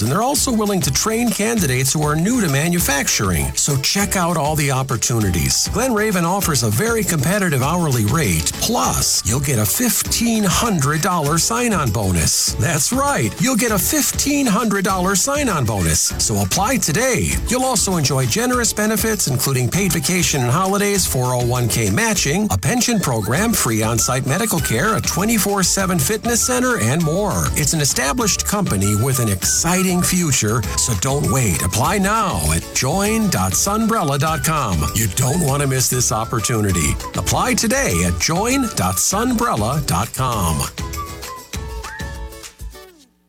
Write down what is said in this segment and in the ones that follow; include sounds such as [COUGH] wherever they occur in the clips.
and they're also willing to train candidates who are new to manufacturing. So check out all the opportunities. Glen Raven offers a very competitive hourly rate, plus, you'll get a $1,500 sign on bonus. That's right, you'll get a $1,500 sign on bonus. So apply today. You'll also enjoy generous benefits, including paid vacation and holidays, 401k matching, a pension program, free on site medical care, a 24 7 fitness center, and more. It's an established company with an exciting future, so don't wait. Apply now at join.sunbrella.com. You don't want to miss this opportunity. Apply today at join.sunbrella.com.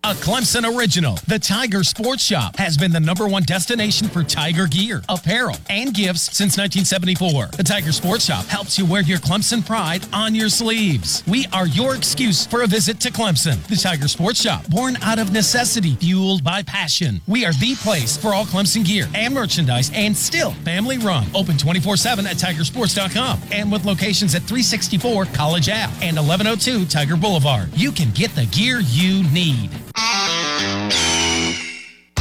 A Clemson original, the Tiger Sports Shop has been the number one destination for Tiger gear, apparel, and gifts since 1974. The Tiger Sports Shop helps you wear your Clemson pride on your sleeves. We are your excuse for a visit to Clemson. The Tiger Sports Shop, born out of necessity, fueled by passion. We are the place for all Clemson gear and merchandise, and still family run. Open 24 7 at tigersports.com and with locations at 364 College Ave and 1102 Tiger Boulevard. You can get the gear you need.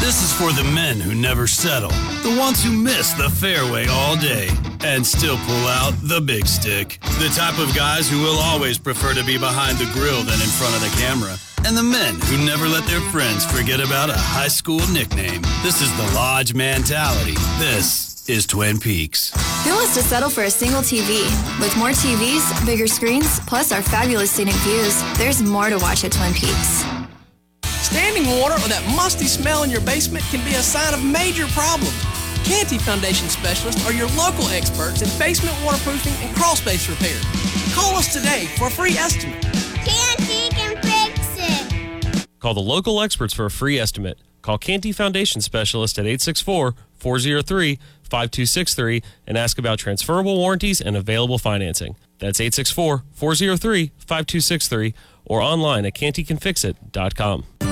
This is for the men who never settle, the ones who miss the fairway all day and still pull out the big stick, the type of guys who will always prefer to be behind the grill than in front of the camera, and the men who never let their friends forget about a high school nickname. This is the Lodge mentality. This is Twin Peaks. Who wants to settle for a single TV? With more TVs, bigger screens, plus our fabulous scenic views, there's more to watch at Twin Peaks. Standing water or that musty smell in your basement can be a sign of major problems. Canty Foundation specialists are your local experts in basement waterproofing and crawl space repair. Call us today for a free estimate. Canty can fix it. Call the local experts for a free estimate. Call Canty Foundation Specialist at 864 403 5263 and ask about transferable warranties and available financing. That's 864 403 5263 or online at cantycanfixit.com.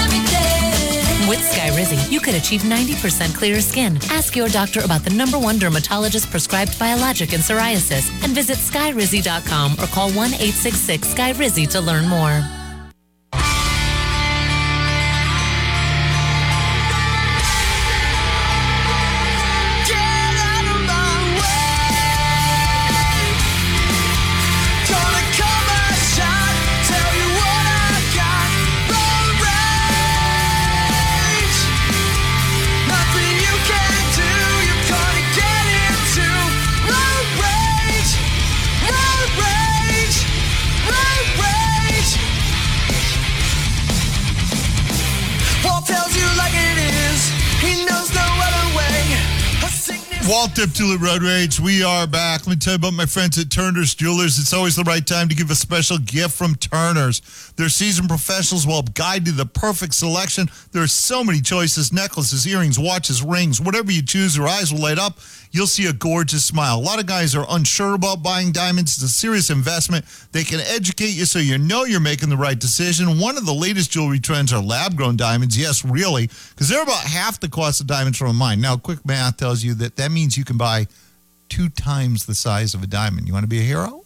With Skyrizi, you could achieve 90% clearer skin. Ask your doctor about the number one dermatologist prescribed biologic in psoriasis and visit skyrizi.com or call 1 866 Skyrizi to learn more. Walt Deptula Road Rage, we are back. Let me tell you about my friends at Turner's Jewelers. It's always the right time to give a special gift from Turner's. Their seasoned professionals will help guide you to the perfect selection. There are so many choices necklaces, earrings, watches, rings, whatever you choose, your eyes will light up. You'll see a gorgeous smile. A lot of guys are unsure about buying diamonds. It's a serious investment. They can educate you so you know you're making the right decision. One of the latest jewelry trends are lab grown diamonds. Yes, really, because they're about half the cost of diamonds from a mine. Now, quick math tells you that that means you can buy two times the size of a diamond. You want to be a hero?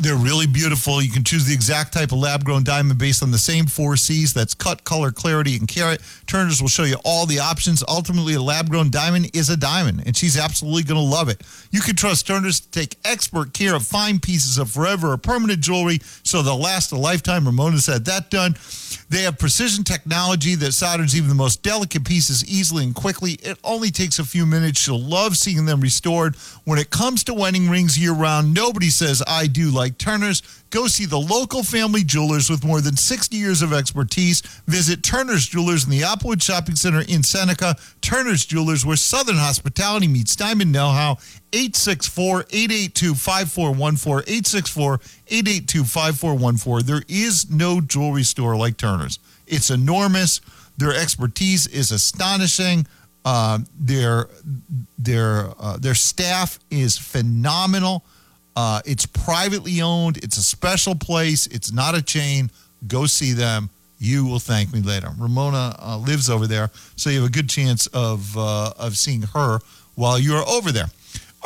They're really beautiful. You can choose the exact type of lab grown diamond based on the same four C's that's cut, color, clarity, and carat. Turners will show you all the options. Ultimately, a lab grown diamond is a diamond, and she's absolutely going to love it. You can trust Turners to take expert care of fine pieces of forever or permanent jewelry so they'll last a lifetime. Ramona's had that done. They have precision technology that solders even the most delicate pieces easily and quickly. It only takes a few minutes. She'll love seeing them restored. When it comes to wedding rings year round, nobody says I do like Turner's, go see the local family jewelers with more than 60 years of expertise. Visit Turner's Jewelers in the Applewood Shopping Center in Seneca. Turner's Jewelers, where Southern hospitality meets diamond know-how. 864-882-5414. 864-882-5414. There is no jewelry store like Turner's. It's enormous. Their expertise is astonishing. Uh, their their uh, their staff is phenomenal. Uh, it's privately owned. It's a special place. It's not a chain. Go see them. You will thank me later. Ramona uh, lives over there, so you have a good chance of uh, of seeing her while you're over there.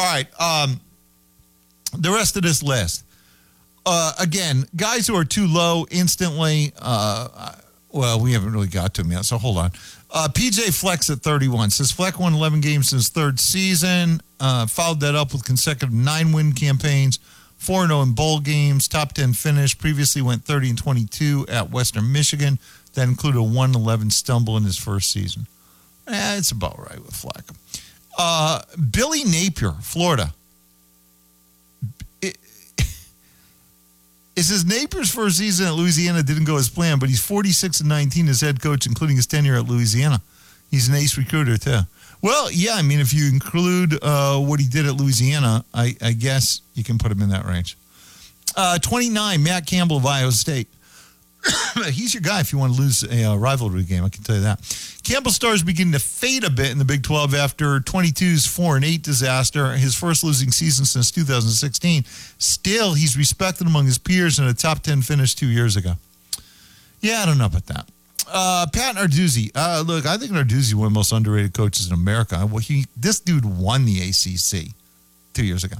All right. Um, the rest of this list. Uh, again, guys who are too low instantly. Uh, well, we haven't really got to them yet, so hold on. Uh, PJ Fleck at 31 says Fleck won 11 games in his third season. Uh, followed that up with consecutive nine win campaigns, 4 0 in bowl games, top 10 finish. Previously went 30 and 22 at Western Michigan. That included a 1 11 stumble in his first season. Eh, it's about right with Fleck. Uh, Billy Napier, Florida. It, [LAUGHS] it says Napier's first season at Louisiana didn't go as planned, but he's 46 and 19 as head coach, including his tenure at Louisiana. He's an ace recruiter, too. Well, yeah, I mean, if you include uh, what he did at Louisiana, I, I guess you can put him in that range. Uh, 29, Matt Campbell of Iowa State. [COUGHS] He's your guy if you want to lose a uh, rivalry game. I can tell you that. Campbell stars beginning to fade a bit in the Big 12 after 22's 4 and 8 disaster, his first losing season since 2016. Still, he's respected among his peers in a top 10 finish two years ago. Yeah, I don't know about that. Uh, Pat Narduzzi. Uh, look, I think Narduzzi one of the most underrated coaches in America. Well, he this dude won the ACC two years ago.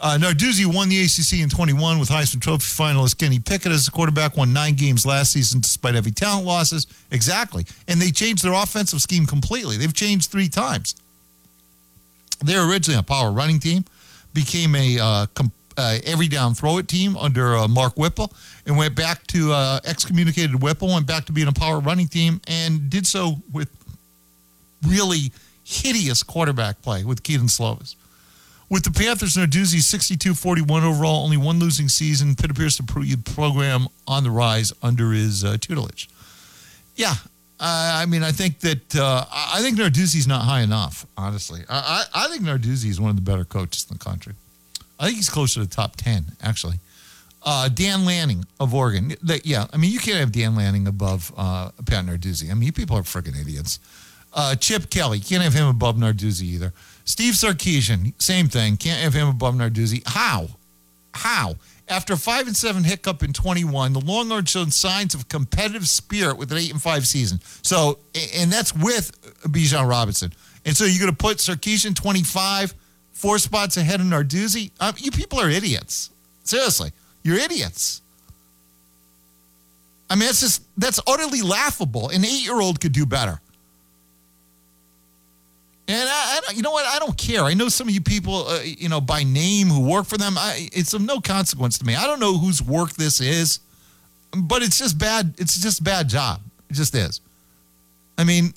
Uh, Narduzzi won the ACC in 21 with Heisman Trophy finalist Kenny Pickett as the quarterback. Won nine games last season despite heavy talent losses. Exactly, and they changed their offensive scheme completely. They've changed three times. They were originally a power running team, became a uh, uh, every down throw it team under uh, Mark Whipple, and went back to uh, excommunicated Whipple, went back to being a power running team, and did so with really hideous quarterback play with Kedon Slovis. With the Panthers, Narduzzi 62-41 overall, only one losing season. Pitt appears to program on the rise under his uh, tutelage. Yeah, I mean, I think that uh, I think Narduzzi's not high enough. Honestly, I, I, I think Narduzzi is one of the better coaches in the country. I think he's closer to the top ten, actually. Uh, Dan Lanning of Oregon. That, yeah, I mean, you can't have Dan Lanning above uh, Pat Narduzzi. I mean, you people are freaking idiots. Uh, Chip Kelly, can't have him above Narduzzi either. Steve Sarkisian, same thing. Can't have him above Narduzzi. How? How? After a five and seven hiccup in 21, the Longhorns showed signs of competitive spirit with an eight and five season. So, and that's with Bijan Robinson. And so you're going to put Sarkisian 25, four spots ahead of Narduzzi? Um, you people are idiots. Seriously, you're idiots. I mean, that's just that's utterly laughable. An eight-year-old could do better. And I, I, you know what? I don't care. I know some of you people, uh, you know, by name who work for them. I, it's of no consequence to me. I don't know whose work this is, but it's just bad. It's just a bad job. It just is. I mean,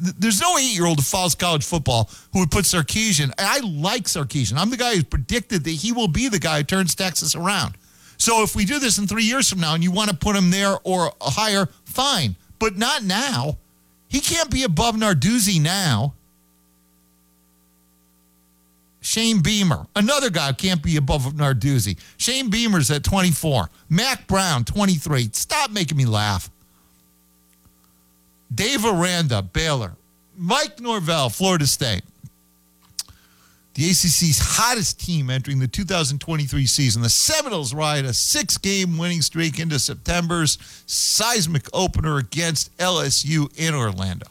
there's no eight-year-old who follows college football who would put Sarkisian. I like Sarkisian. I'm the guy who's predicted that he will be the guy who turns Texas around. So if we do this in three years from now and you want to put him there or higher, fine, but not now. He can't be above Narduzzi now. Shane Beamer, another guy who can't be above Narduzzi. Shane Beamer's at 24. Mack Brown, 23. Stop making me laugh. Dave Aranda, Baylor. Mike Norvell, Florida State. The ACC's hottest team entering the 2023 season. The Seminoles ride a six game winning streak into September's seismic opener against LSU in Orlando.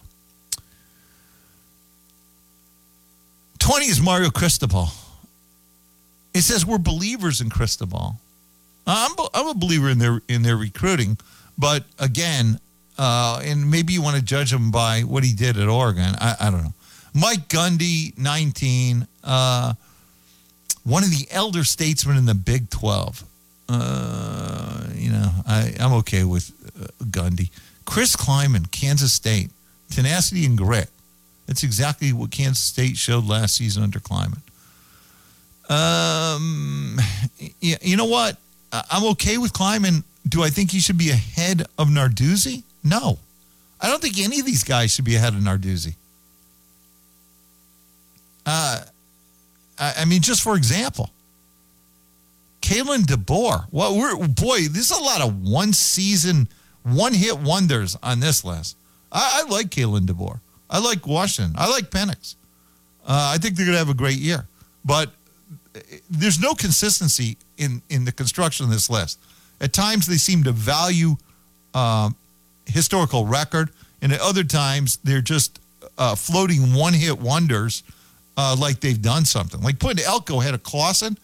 20 is Mario Cristobal. It says we're believers in Cristobal. I'm, I'm a believer in their in their recruiting, but again, uh, and maybe you want to judge him by what he did at Oregon. I, I don't know. Mike Gundy, 19, uh, one of the elder statesmen in the Big 12. Uh, you know, I, I'm okay with uh, Gundy. Chris Klieman, Kansas State, tenacity and grit. That's exactly what Kansas State showed last season under Klieman. Um, y- you know what? I'm okay with Klieman. Do I think he should be ahead of Narduzzi? No. I don't think any of these guys should be ahead of Narduzzi. Uh, I, I mean, just for example, Kalen DeBoer. Well, we're boy, this is a lot of one season, one hit wonders on this list. I, I like Kalen DeBoer. I like Washington. I like Penix. Uh, I think they're going to have a great year, but uh, there's no consistency in in the construction of this list. At times, they seem to value um, historical record, and at other times, they're just uh, floating one hit wonders uh, like they've done something. Like putting Elko ahead of Clawson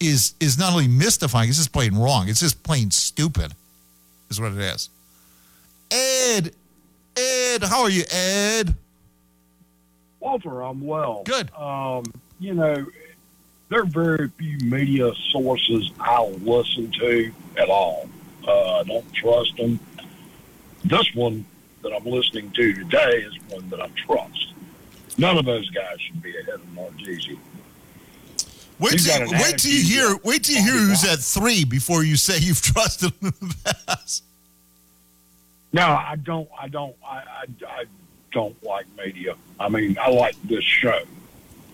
is is not only mystifying; it's just plain wrong. It's just plain stupid, is what it is. Ed, Ed, how are you, Ed? Walter, I'm well. Good. Um, you know, there are very few media sources I'll listen to at all. Uh, I don't trust them. This one that I'm listening to today is one that I trust. None of those guys should be ahead of Narduzzi. Wait He's till, got wait till you hear wait till you hear who's at three before you say [LAUGHS] you've trusted him in the past. No, I don't. I don't. I, I, I don't like media. I mean, I like this show.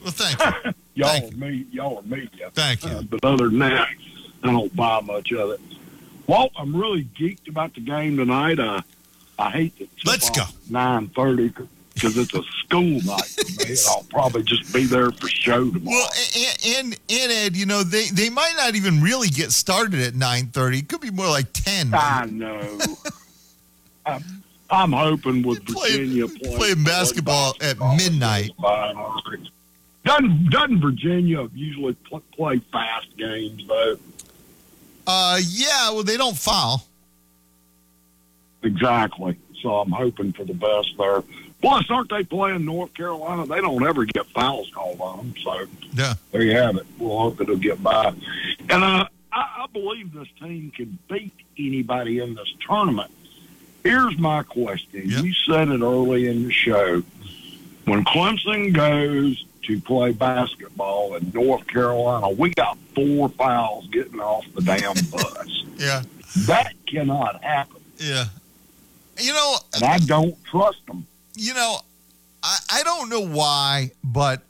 Well, thank you. [LAUGHS] y'all are me. Y'all are media. Thank you. Uh, but other than that, I don't buy much of it. Walt, I'm really geeked about the game tonight. Uh, I hate that. Let's go. Nine thirty because it's a school [LAUGHS] night for me, and I'll probably just be there for show tomorrow. Well, and, and and Ed, you know they they might not even really get started at nine thirty. It could be more like ten. I know. [LAUGHS] I'm, I'm hoping with Virginia playing, playing basketball at midnight. Doesn't doesn't Virginia usually pl- play fast games though? Uh, yeah. Well, they don't foul. Exactly. So I'm hoping for the best there. Plus, aren't they playing North Carolina? They don't ever get fouls called on them. So Yeah. there you have it. We'll hope it'll get by. And uh, I, I believe this team can beat anybody in this tournament. Here's my question. You said it early in the show. When Clemson goes to play basketball in North Carolina, we got four fouls getting off the damn [LAUGHS] bus. Yeah. that cannot happen. Yeah. You know, And I don't trust them. you know, I, I don't know why, but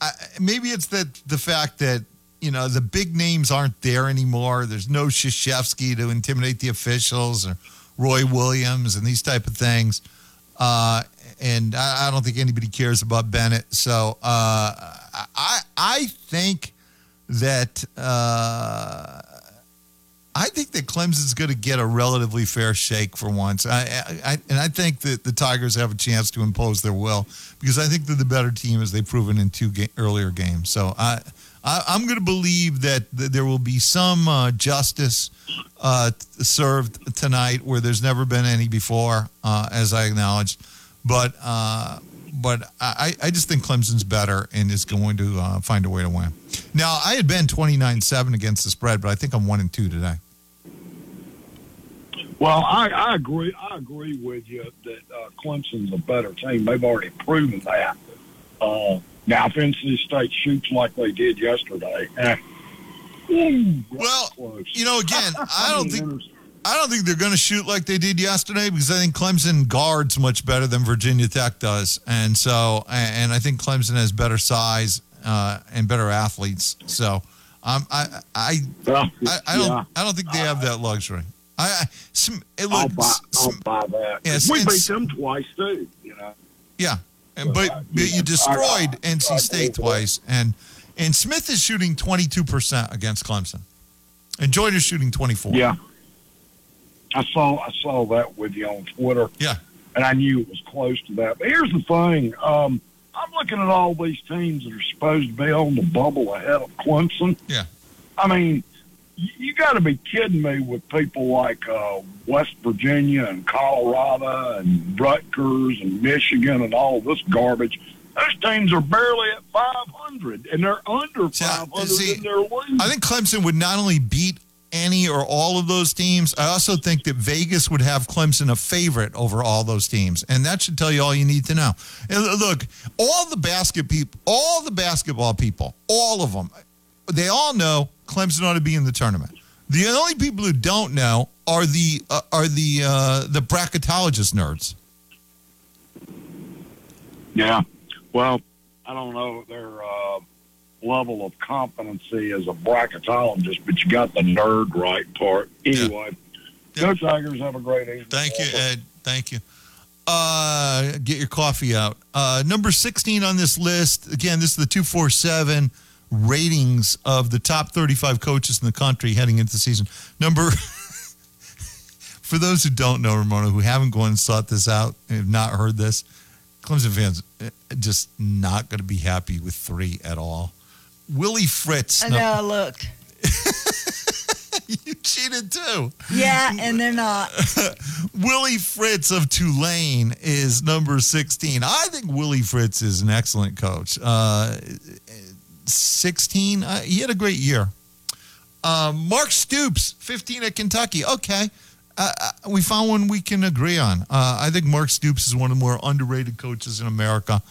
I, maybe it's that the fact that you know the big names aren't there anymore. There's no Krzyzewski to intimidate the officials or Roy Williams and these type of things. Uh, and I, I don't think anybody cares about Bennett. So uh, I I think that uh, I think that Clemson's going to get a relatively fair shake for once. I, I, and I think that the Tigers have a chance to impose their will because I think they're the better team as they've proven in two ga- earlier games. So I, I I'm going to believe that th- there will be some uh, justice uh, t- served tonight where there's never been any before, uh, as I acknowledged. But uh, but I, I just think Clemson's better and is going to uh, find a way to win. Now I had been 29-7 against the spread, but I think I'm one and two today. Well, I, I agree. I agree with you that uh, Clemson's a better team. They've already proven that. Now, if NC State shoots like they did yesterday, eh, ooh, well, you know, again, [LAUGHS] I don't think I don't think they're going to shoot like they did yesterday because I think Clemson guards much better than Virginia Tech does, and so and I think Clemson has better size uh, and better athletes. So um, I I I, I don't yeah. I don't think they have that luxury. I, I some, it I'll look, buy, I'll buy that. Yes, we beat them twice too. You know. Yeah, and, but, but you destroyed NC State twice, and and Smith is shooting twenty two percent against Clemson, and Joiner's shooting twenty four. Yeah. I saw I saw that with you on Twitter. Yeah. And I knew it was close to that. But here's the thing. Um, I'm looking at all these teams that are supposed to be on the bubble ahead of Clemson. Yeah. I mean, you, you got to be kidding me with people like uh, West Virginia and Colorado and Rutgers and Michigan and all this garbage. Those teams are barely at 500, and they're under 500 see, in their league. I think Clemson would not only beat any or all of those teams. I also think that Vegas would have Clemson a favorite over all those teams, and that should tell you all you need to know. And look, all the basket people, all the basketball people, all of them, they all know Clemson ought to be in the tournament. The only people who don't know are the uh, are the uh, the bracketologist nerds. Yeah. Well, I don't know their uh, level of competency as a bracketologist, but you got the nerd right part. Anyway, go Tigers. Have a great evening. Thank you, Ed. Thank you. Uh, get your coffee out. Uh, number 16 on this list. Again, this is the 247 ratings of the top 35 coaches in the country heading into the season. Number, [LAUGHS] for those who don't know, Ramona, who haven't gone and sought this out, and have not heard this, Clemson fans uh, just not going to be happy with three at all. Willie Fritz. I no- know. Look. [LAUGHS] you cheated too. Yeah, and they're not. [LAUGHS] Willie Fritz of Tulane is number 16. I think Willie Fritz is an excellent coach. Uh, 16, uh, he had a great year. Um, Mark Stoops, 15 at Kentucky. Okay. Uh, uh, we found one we can agree on. Uh, I think Mark Stoops is one of the more underrated coaches in America.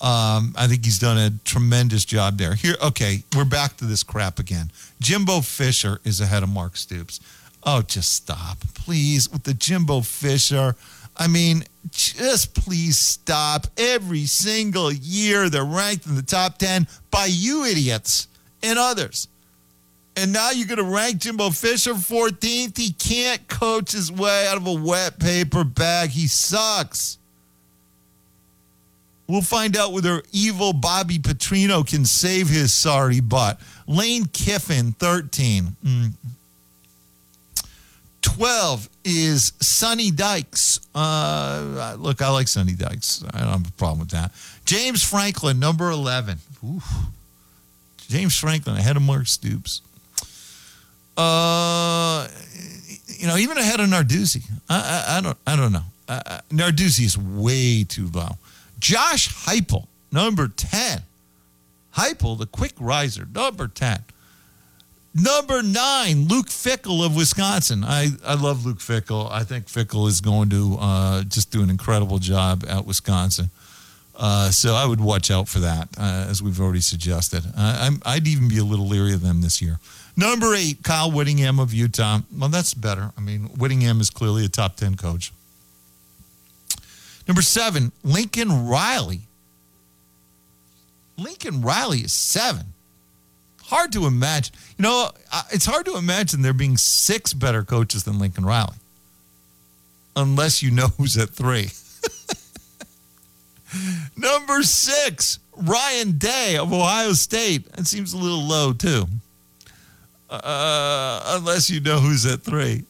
Um, I think he's done a tremendous job there. Here, okay, we're back to this crap again. Jimbo Fisher is ahead of Mark Stoops. Oh, just stop, please, with the Jimbo Fisher. I mean, just please stop. Every single year, they're ranked in the top 10 by you idiots and others. And now you're going to rank Jimbo Fisher 14th. He can't coach his way out of a wet paper bag. He sucks. We'll find out whether evil Bobby Petrino can save his sorry butt. Lane Kiffin, 13. Mm. 12 is Sonny Dykes. Uh, look, I like Sonny Dykes. I don't have a problem with that. James Franklin, number 11. Ooh. James Franklin ahead of Mark Stoops. Uh, you know, even ahead of Narduzzi. I, I, I don't, I don't know. Uh, uh, Narduzzi is way too low. Josh Heupel, number 10. Heupel, the quick riser, number 10. Number nine, Luke Fickell of Wisconsin. I, I love Luke Fickell. I think Fickell is going to uh, just do an incredible job at Wisconsin. Uh, so I would watch out for that, uh, as we've already suggested. I'm, I'd even be a little leery of them this year. Number eight, Kyle Whittingham of Utah. Well, that's better. I mean, Whittingham is clearly a top 10 coach. Number seven, Lincoln Riley. Lincoln Riley is seven. Hard to imagine. You know, it's hard to imagine there being six better coaches than Lincoln Riley, unless you know [LAUGHS] who's at three. [LAUGHS] Number six, Ryan Day of Ohio State. That seems a little low, too. Uh, unless you know who's at three.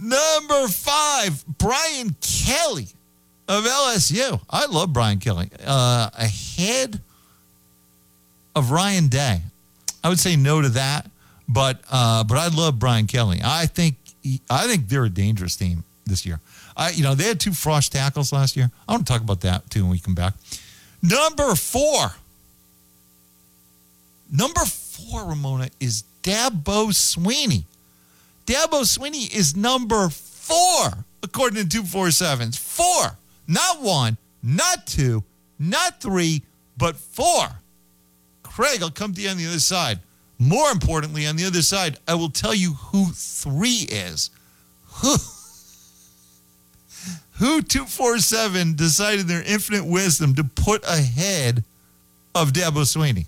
Number five, Brian Kelly of LSU. I love Brian Kelly. Uh, ahead of Ryan Day. I would say no to that, but uh, but I love Brian Kelly. I think he, I think they're a dangerous team this year. I you know they had two frost tackles last year. I want to talk about that too when we come back. Number four. Number four, Ramona, is Dabo Swinney. Dabo Swinney is number four, according to 247s. Four. Not one, not two, not three, but four. Craig, I'll come to you on the other side. More importantly, on the other side, I will tell you who three is. Who, [LAUGHS] who 247 decided their infinite wisdom to put ahead of Dabo Swinney?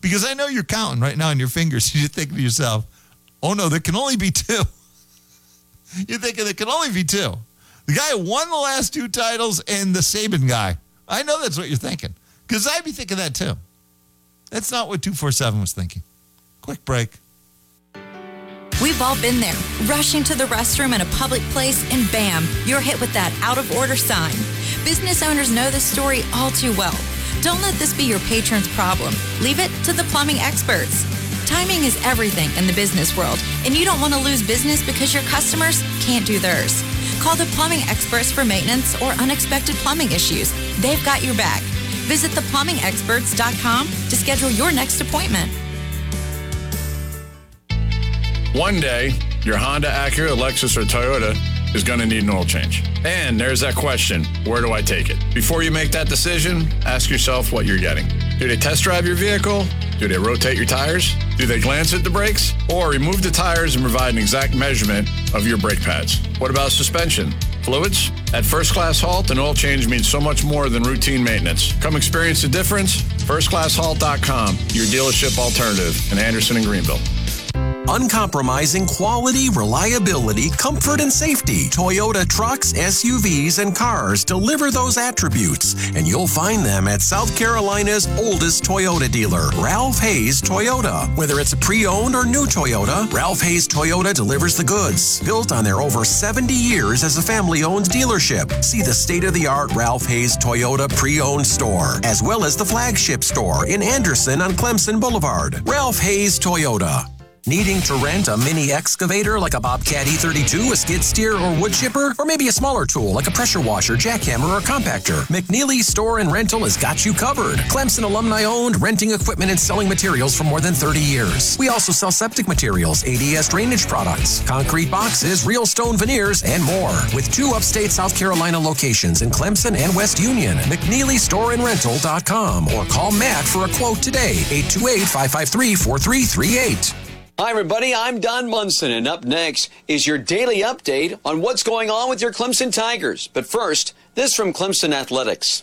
Because I know you're counting right now on your fingers. [LAUGHS] You're thinking to yourself, oh no, there can only be two. [LAUGHS] You're thinking there can only be two. The guy who won the last two titles and the Saban guy. I know that's what you're thinking. Because I'd be thinking that too. That's not what 247 was thinking. Quick break. We've all been there, rushing to the restroom in a public place, and bam, you're hit with that out of order sign. Business owners know this story all too well. Don't let this be your patron's problem. Leave it to the plumbing experts. Timing is everything in the business world, and you don't want to lose business because your customers can't do theirs. Call the plumbing experts for maintenance or unexpected plumbing issues. They've got your back. Visit theplumbingexperts.com to schedule your next appointment. One day, your Honda, Acura, Lexus, or Toyota is going to need an oil change. And there's that question where do I take it? Before you make that decision, ask yourself what you're getting. Do they test drive your vehicle? Do they rotate your tires? Do they glance at the brakes? Or remove the tires and provide an exact measurement of your brake pads? What about suspension? Fluids? At First Class Halt, an oil change means so much more than routine maintenance. Come experience the difference. FirstClassHalt.com, your dealership alternative in Anderson and Greenville. Uncompromising quality, reliability, comfort, and safety. Toyota trucks, SUVs, and cars deliver those attributes, and you'll find them at South Carolina's oldest Toyota dealer, Ralph Hayes Toyota. Whether it's a pre owned or new Toyota, Ralph Hayes Toyota delivers the goods. Built on their over 70 years as a family owned dealership. See the state of the art Ralph Hayes Toyota pre owned store, as well as the flagship store in Anderson on Clemson Boulevard. Ralph Hayes Toyota. Needing to rent a mini excavator like a Bobcat E32, a skid steer, or wood chipper? Or maybe a smaller tool like a pressure washer, jackhammer, or compactor? McNeely Store and Rental has got you covered. Clemson alumni owned, renting equipment and selling materials for more than 30 years. We also sell septic materials, ADS drainage products, concrete boxes, real stone veneers, and more. With two upstate South Carolina locations in Clemson and West Union. McNeelyStoreandRental.com or call Matt for a quote today, 828 553 4338. Hi, everybody. I'm Don Munson, and up next is your daily update on what's going on with your Clemson Tigers. But first, this from Clemson Athletics.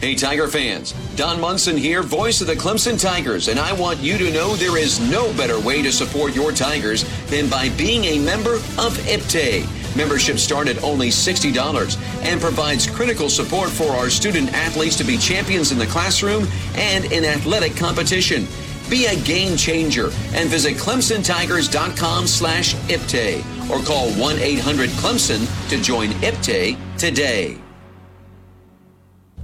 Hey, Tiger fans. Don Munson here, voice of the Clemson Tigers, and I want you to know there is no better way to support your Tigers than by being a member of IPTAY. Membership start at only $60 and provides critical support for our student athletes to be champions in the classroom and in athletic competition. Be a game changer and visit clemsontigers.com slash IPTAY or call 1-800-CLEMSON to join IPTAY today.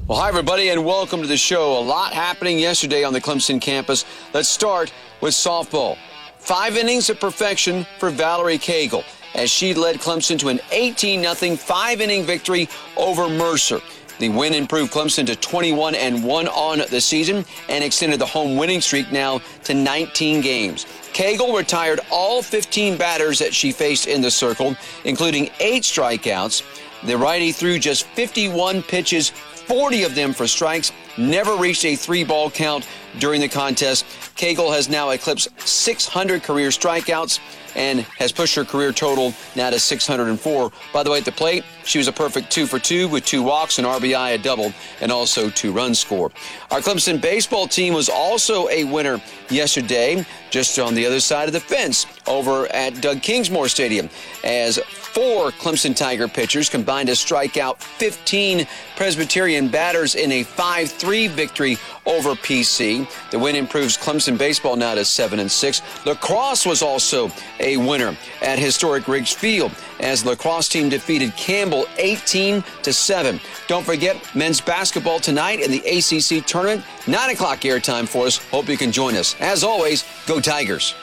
Well, hi, everybody, and welcome to the show. A lot happening yesterday on the Clemson campus. Let's start with softball. Five innings of perfection for Valerie Cagle as she led Clemson to an 18 0 five inning victory over Mercer. The win improved Clemson to 21 and 1 on the season and extended the home winning streak now to 19 games. Cagle retired all 15 batters that she faced in the circle, including eight strikeouts. The righty threw just 51 pitches, 40 of them for strikes, never reached a three ball count during the contest. Cagle has now eclipsed 600 career strikeouts and has pushed her career total now to 604. By the way, at the plate, she was a perfect two for two with two walks, an RBI, a double, and also two runs score. Our Clemson baseball team was also a winner yesterday, just on the other side of the fence over at Doug Kingsmore Stadium, as four Clemson Tiger pitchers combined to strike out 15 Presbyterian batters in a 5 3 victory over PC. The win improves Clemson baseball now to 7 and 6. Lacrosse was also a winner at historic Riggs Field as the lacrosse team defeated Campbell 18 to 7. Don't forget men's basketball tonight in the ACC tournament. 9 o'clock airtime for us. Hope you can join us. As always, go Tigers.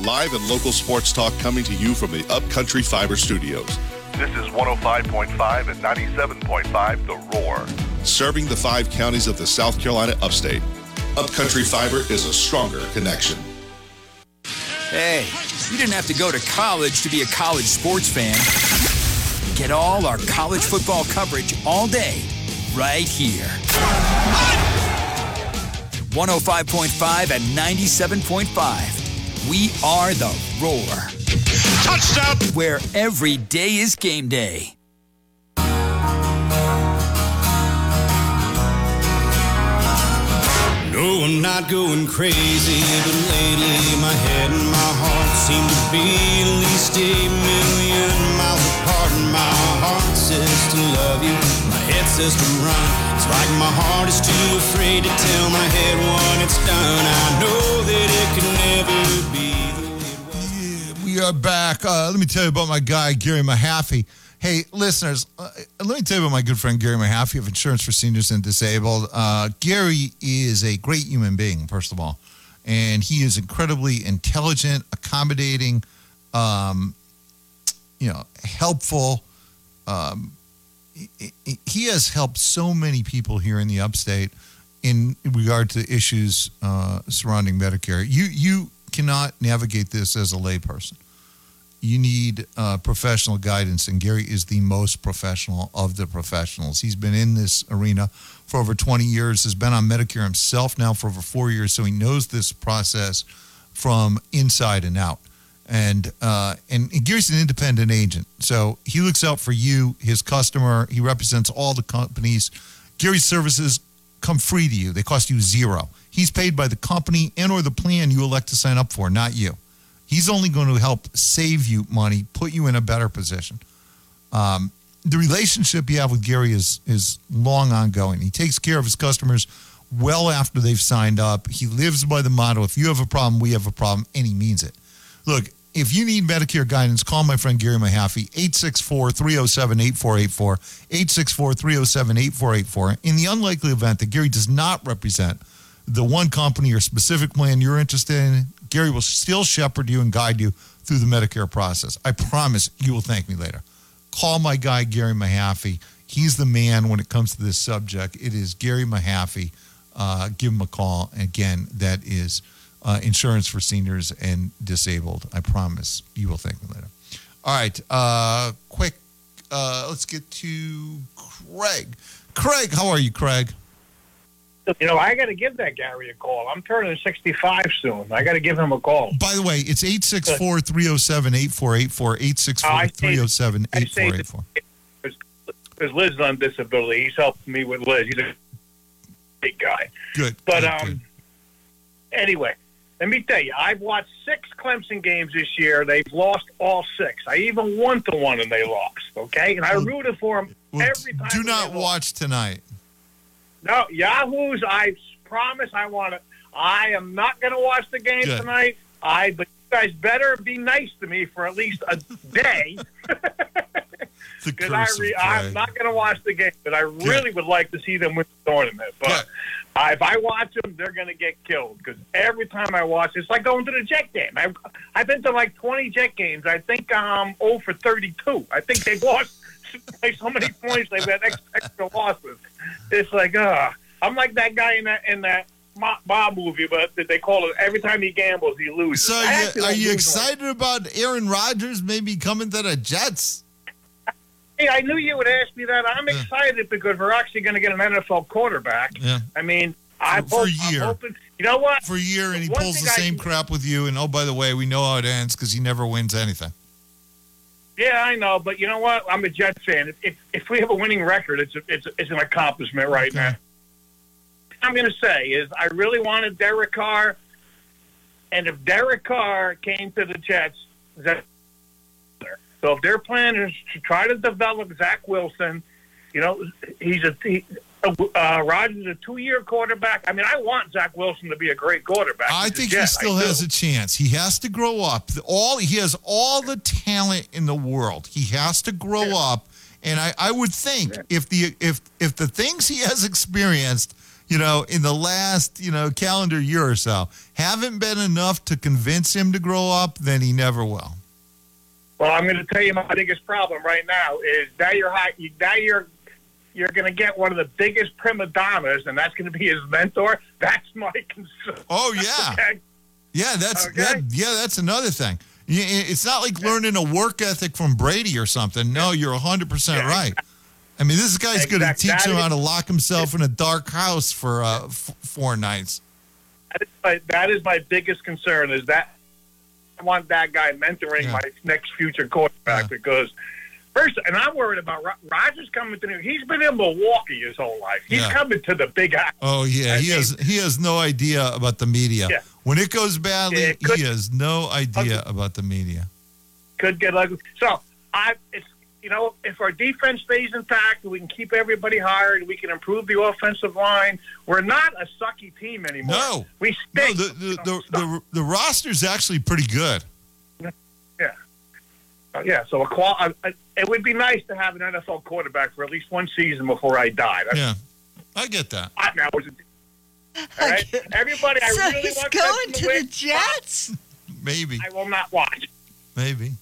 Live and local sports talk coming to you from the Upcountry Fiber Studios. This is 105.5 and 97.5 The Roar. Serving the five counties of the South Carolina upstate. Upcountry Fiber is a stronger connection. Hey, you didn't have to go to college to be a college sports fan. Get all our college football coverage all day, right here. 105.5 and 97.5. We are the Roar. Touchdown! Where every day is game day. No, I'm not going crazy, but lately my head and my heart seem to be at least a million miles apart. And my heart says to love you, my head says to run. It's like my heart is too afraid to tell my head when it's done. I know that it can never be. We are back. Uh, let me tell you about my guy, Gary Mahaffey. Hey, listeners, uh, let me tell you about my good friend, Gary Mahaffey of Insurance for Seniors and Disabled. Uh, Gary is a great human being, first of all, and he is incredibly intelligent, accommodating, um, you know, helpful. Um, he has helped so many people here in the upstate in regard to issues uh, surrounding Medicare. You you cannot navigate this as a layperson you need uh, professional guidance, and Gary is the most professional of the professionals. He's been in this arena for over 20 years, has been on Medicare himself now for over four years, so he knows this process from inside and out. And, uh, and and Gary's an independent agent, so he looks out for you, his customer. He represents all the companies. Gary's services come free to you; they cost you zero. He's paid by the company and or the plan you elect to sign up for, not you. He's only going to help save you money, put you in a better position. Um, the relationship you have with Gary is is long ongoing. He takes care of his customers well after they've signed up. He lives by the motto: "If you have a problem, we have a problem," and he means it. Look, if you need Medicare guidance, call my friend Gary Mahaffey, 864-307-8484, 864-307-8484. In the unlikely event that Gary does not represent the one company or specific plan you're interested in, Gary will still shepherd you and guide you through the Medicare process. I promise you will thank me later. Call my guy, Gary Mahaffey. He's the man when it comes to this subject. It is Gary Mahaffey. Uh, give him a call. Again, that is uh, insurance for seniors and disabled. I promise you will thank me later. All right. Uh, quick. Uh, let's get to Craig. Craig, how are you, Craig? You know, I got to give that Gary a call. I'm turning 65 soon. I got to give him a call. By the way, it's 864 307 8484. 864 307 8484. Because on disability. He's helping me with Liz. He's a big guy. Good. But good, um, good. anyway, let me tell you, I've watched six Clemson games this year. They've lost all six. I even won to one and they lost. Okay, and I rooted for them Well, every time. do not watch tonight. No, Yahoo's. I promise. I want to. I am not going to watch the game Good. tonight. I. But you guys better be nice to me for at least a day. [LAUGHS] [LAUGHS] The Because I re-. I'm not going to watch the game, but I really would like to see them win the tournament. But if I watch them, they're going to get killed. Because every time I watch, it's like going to the Jet game. I've I've been to like 20 Jet games. I think I'm 0 for 32. I think they've lost by [LAUGHS] so many points. They've had extra, losses. It's like, uh, I'm like that guy in that in that Bob movie, but they call it every time he gambles, he loses. So you, are you like- excited about Aaron Rodgers maybe coming to the Jets? Hey, I knew you would ask me that. I'm excited because we're actually going to get an NFL quarterback. Yeah. I mean, I for hope, a year. Hoping. You know what? For a year, and he One pulls the thing I same crap with you. And oh, by the way, we know how it ends because he never wins anything. Yeah, I know, but you know what? I'm a Jets fan. If if, if we have a winning record, it's a, it's a, it's an accomplishment right now. I'm going to say is I really wanted Derek Carr, and if Derek Carr came to the Jets, that so if their plan is to try to develop Zach Wilson, you know, he's a he, uh, Rodgers is a two-year quarterback. I mean, I want Zach Wilson to be a great quarterback. I think he still has a chance. He has to grow up. All he has all the talent in the world. He has to grow up. And I, I would think if the if if the things he has experienced, you know, in the last you know calendar year or so, haven't been enough to convince him to grow up, then he never will. Well, I'm going to tell you my biggest problem right now is that you're high, now you're you're going to get one of the biggest prima donnas, and that's going to be his mentor. That's my [LAUGHS] concern. Oh yeah, Okay? yeah. That's that. Yeah, that's another thing. It's not like learning a work ethic from Brady or something. No, you're 100 percent right. I mean, this guy's going to teach That him is- how to lock himself in a dark house for uh, f- four nights. That is, my, that is my biggest concern. Is that I want that guy mentoring my next future quarterback because. First, and I'm worried about Ro- Rodgers coming to New. He's been in Milwaukee his whole life. He's Yeah. coming to the big house. Oh yeah, he has he has no idea about the media. Yeah. When it goes badly, it could- he has no idea about the media. could get ugly. So I, it's you know, if our defense stays intact, we can keep everybody hired. We can improve the offensive line. We're not a sucky team anymore. No, we no, the the, the, the the roster's actually pretty good. yeah, Uh, yeah. So a qual- uh, uh, it would be nice to have an NFL quarterback for at least one season before I die. That's, Yeah, I get that. [LAUGHS] I, now, was it, all right, everybody. I really he's want going Clemson to the win. Jets? Maybe, I will not watch. maybe.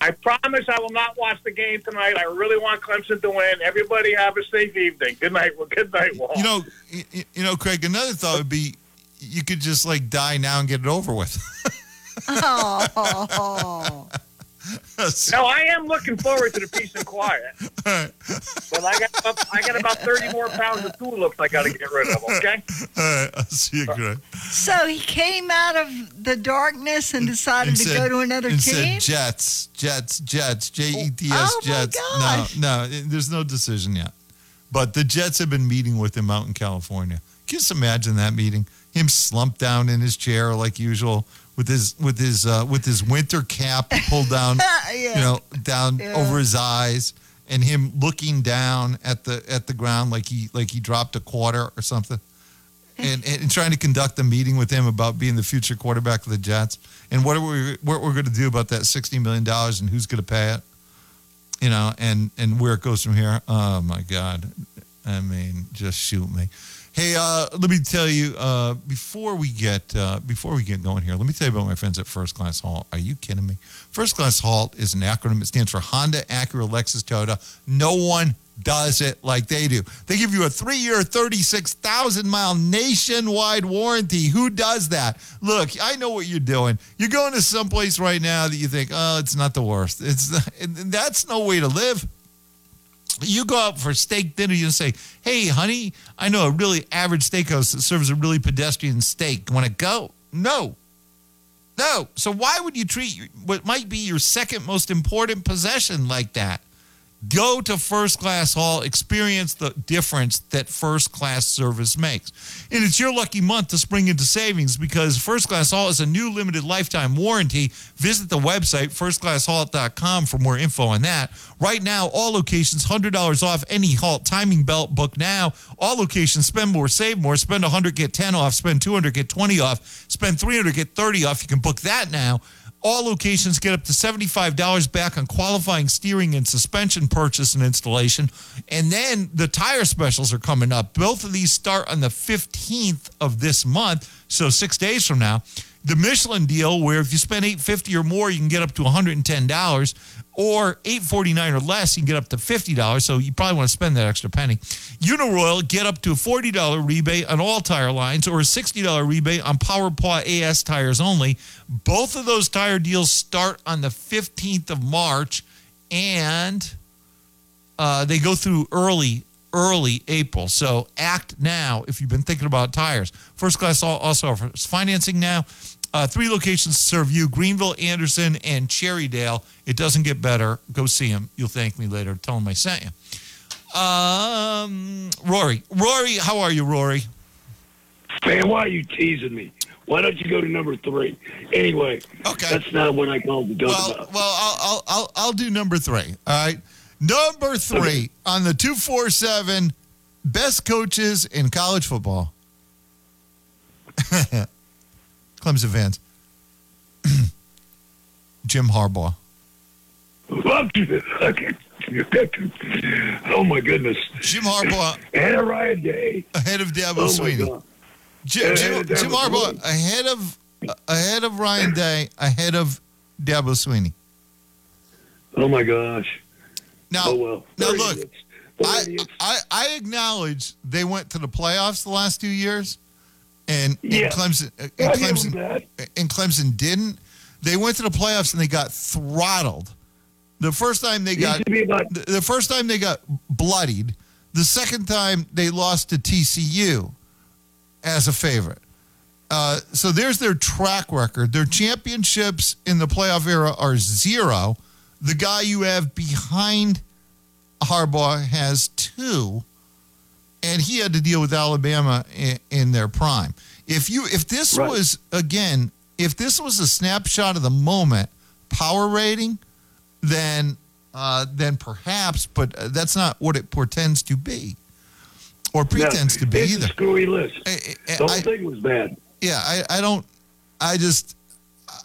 I promise I will not watch the game tonight. I really want Clemson to win. Everybody have a safe evening. Good night. [LAUGHS] Good night, Walt. You know, y- y- you know, Craig. Another thought would be you could just like die now and get it over with. [LAUGHS] [LAUGHS] Oh. [LAUGHS] No, I am looking forward to the peace and quiet. But I got about, I got about thirty more pounds of tulips I got to get rid of. Okay. All right, I'll see you, Greg. So he came out of the darkness and decided And to go to another and team. said Jets, Jets, Jets, J E T S, Oh, my Jets. gosh. No, no, it- there's no decision yet. But the Jets have been meeting with him out in California. Can you just imagine that meeting? Him slumped down in his chair like usual, with his with his uh, with his winter cap pulled down, [LAUGHS] Yeah. you know, down Yeah. over his eyes, and him looking down at the at the ground like he like he dropped a quarter or something and, and trying to conduct a meeting with him about being the future quarterback of the Jets and what are we what we're going to do about that sixty million dollars and who's going to pay it, you know, and and where it goes from here. Oh my God, I mean, just shoot me. Hey, uh, let me tell you uh, before we get uh, before we get going here. Let me tell you about my friends at First Class Halt. Are you kidding me? First Class Halt is an acronym. It stands for Honda, Acura, Lexus, Toyota. No one does it like they do. They give you a three-year, thirty-six thousand mile nationwide warranty. Who does that? Look, I know what you're doing. You're going to someplace right now that you think, oh, it's not the worst. It's [LAUGHS] that's no way to live you go out for steak dinner, you say, Hey, honey, I know a really average steakhouse that serves a really pedestrian steak. Want to go? No. No. So why would you treat what might be your second most important possession like that? Go to First Class Halt, experience the difference that first class service makes. And it's your lucky month to spring into savings because First Class Halt is a new limited lifetime warranty. Visit the website, firstclasshalt.com, for more info on that. Right now, all locations, $100 off any Halt timing belt. Book now. All locations, spend more, save more. Spend 100 get 10 off. Spend 200 get 20 off. Spend 300 get 30 off. You can book that now. All locations get up to $75 back on qualifying steering and suspension purchase and installation. And then the tire specials are coming up. Both of these start on the 15th of this month, so six days from now. The Michelin deal, where if you spend 850 or more, you can get up to $110, or 849 or less, you can get up to $50. So you probably want to spend that extra penny. Uniroyal, get up to a $40 rebate on all tire lines or a $60 rebate on Power Paw AS tires only. Both of those tire deals start on the 15th of March, and uh, they go through early, early April. So act now if you've been thinking about tires. First Class also offers financing now. Uh, three locations to serve you Greenville, Anderson, and Cherrydale. It doesn't get better. Go see them. You'll thank me later. Tell them I sent you. Um, Rory. Rory, how are you, Rory? Man, why are you teasing me? Why don't you go to number three? Anyway, okay. that's not what I called to talk Well, about. well, I'll, I'll, I'll, I'll do number three. All right. Number three on the 247 best coaches in college football. [LAUGHS] Clemson fans. [CLEARS THROAT] Jim Harbaugh. [LAUGHS] oh my goodness. Jim Harbaugh. Ahead of Ryan Day. Ahead of Dabo Oh, Swinney. Jim, Jim, Jim Harbaugh Swinney. ahead of ahead of Ryan Day, ahead of Dabo Swinney. Oh my gosh. Now, Oh, well. now look, I. I I acknowledge they went to the playoffs the last two years, and, and Yeah. Clemson and I give Clemson that. and Clemson didn't. They went to the playoffs and they got throttled. The first time they got the first time they got bloodied. The second time they lost to TCU as a favorite. Uh, so there's their track record. Their championships in the playoff era are zero. The guy you have behind Harbaugh has two, and he had to deal with Alabama in, in their prime. If you if this Right. was again, if this was a snapshot of the moment power rating, then uh, then perhaps, but that's not what it portends to be, or pretends to be it's either. a screwy list. I- the whole I- thing was bad. yeah, I, I don't, I just,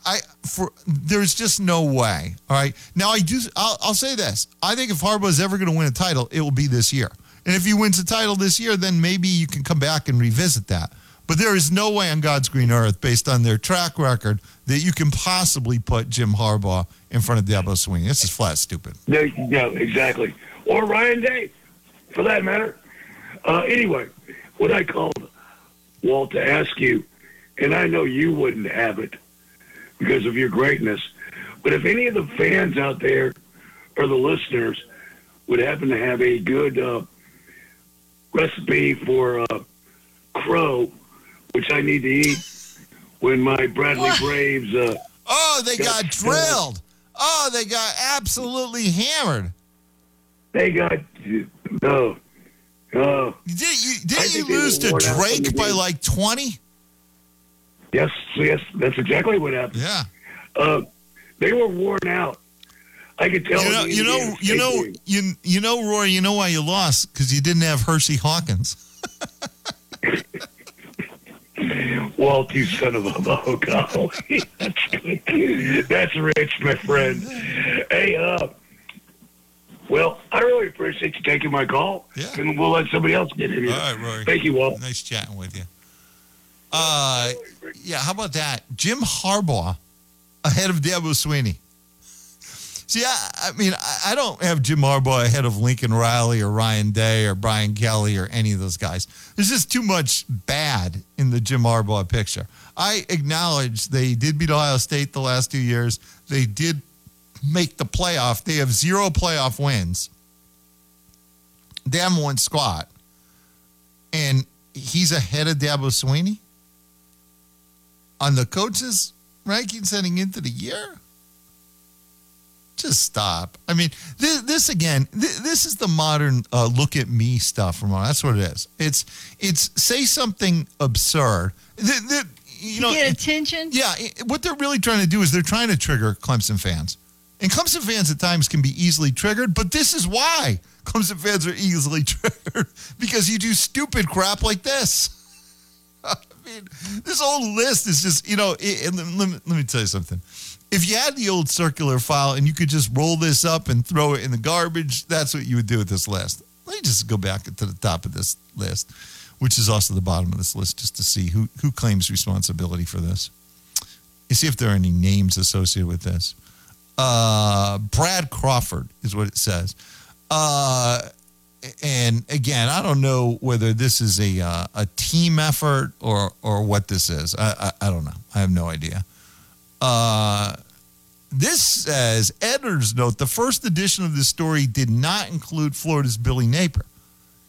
I for there's just no way. All right, now I do. I'll, I'll say this: I think if Harbaugh is ever going to win a title, it will be this year. And if he wins the title this year, then maybe you can come back and revisit that. But there is no way on God's green earth, based on their track record, that you can possibly put Jim Harbaugh in front of Dabo Swinney. This is flat stupid. No, no, exactly. Or Ryan Day, for that matter. Uh, anyway, what I called Walt to ask you, and I know you wouldn't have it because of your greatness, But if any of the fans out there or the listeners would happen to have a good uh, recipe for uh, crow, which I need to eat when my Bradley What? Braves. Uh, Oh, they got got- drilled. Oh, they got absolutely hammered. they got no. Oh, Did you, didn't you lose to worn out from Drake by like 20? yes, yes, that's exactly what happened. Yeah. Uh, they were worn out. I could tell. You know, you know, you know, you, you know, Roy, you know why you lost? Because you didn't have Hersey Hawkins. [LAUGHS] Walt, you son of a golly, [LAUGHS] that's good. That's rich, my friend. Hey, uh, well, I really appreciate you taking my call, Yeah. and we'll let somebody else get in here. All right, Roy. Thank you, Walt. Nice chatting with you. Uh, yeah, how about that? Jim Harbaugh ahead of Dabo Swinney. See, I, I mean, I, I don't have Jim Harbaugh ahead of Lincoln Riley or Ryan Day or Brian Kelly or any of those guys. There's just too much bad in the Jim Harbaugh picture. I acknowledge they did beat Ohio State the last two years. They did make the playoff. They have zero playoff wins. They haven't won squat. And he's ahead of Dabo Swinney on the coaches rankings heading into the year. Just stop. I mean, this, this again. This, this is the modern uh, look at me stuff, Ramon. That's what it is. It's it's say something absurd. Th- th- you know, get attention. yeah, i- what they're really trying to do is they're trying to trigger Clemson fans. And Clemson fans at times can be easily triggered, but this is why Clemson fans are easily [LAUGHS] triggered because you do stupid crap like this. [LAUGHS] I mean, this whole list is just, you know, it, let, me, let me tell you something. If you had the old circular file and you could just roll this up and throw it in the garbage, that's what you would do with this list. Let me just go back to the top of this list, which is also the bottom of this list, just to see who, who claims responsibility for this. You see if there are any names associated with this. Uh, Brad Crawford is what it says. Uh, and again, I don't know whether this is a uh, a team effort or or what this is. I, I I don't know. I have no idea. Uh, this says editor's note: the first edition of this story did not include Florida's Billy Napier.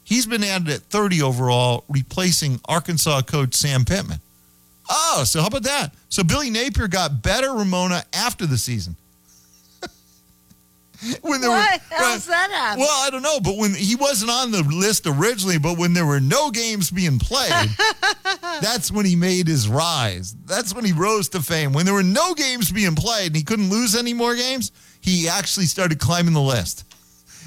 He's been added at 30 overall, replacing Arkansas coach Sam Pittman. Oh, so how about that? So Billy Napier got better Ramona after the season. When there What? were How's that happen? well, I don't know, but when he wasn't on the list originally, but when there were no games being played, [LAUGHS] that's when he made his rise. That's when he rose to fame. When there were no games being played and he couldn't lose any more games, he actually started climbing the list.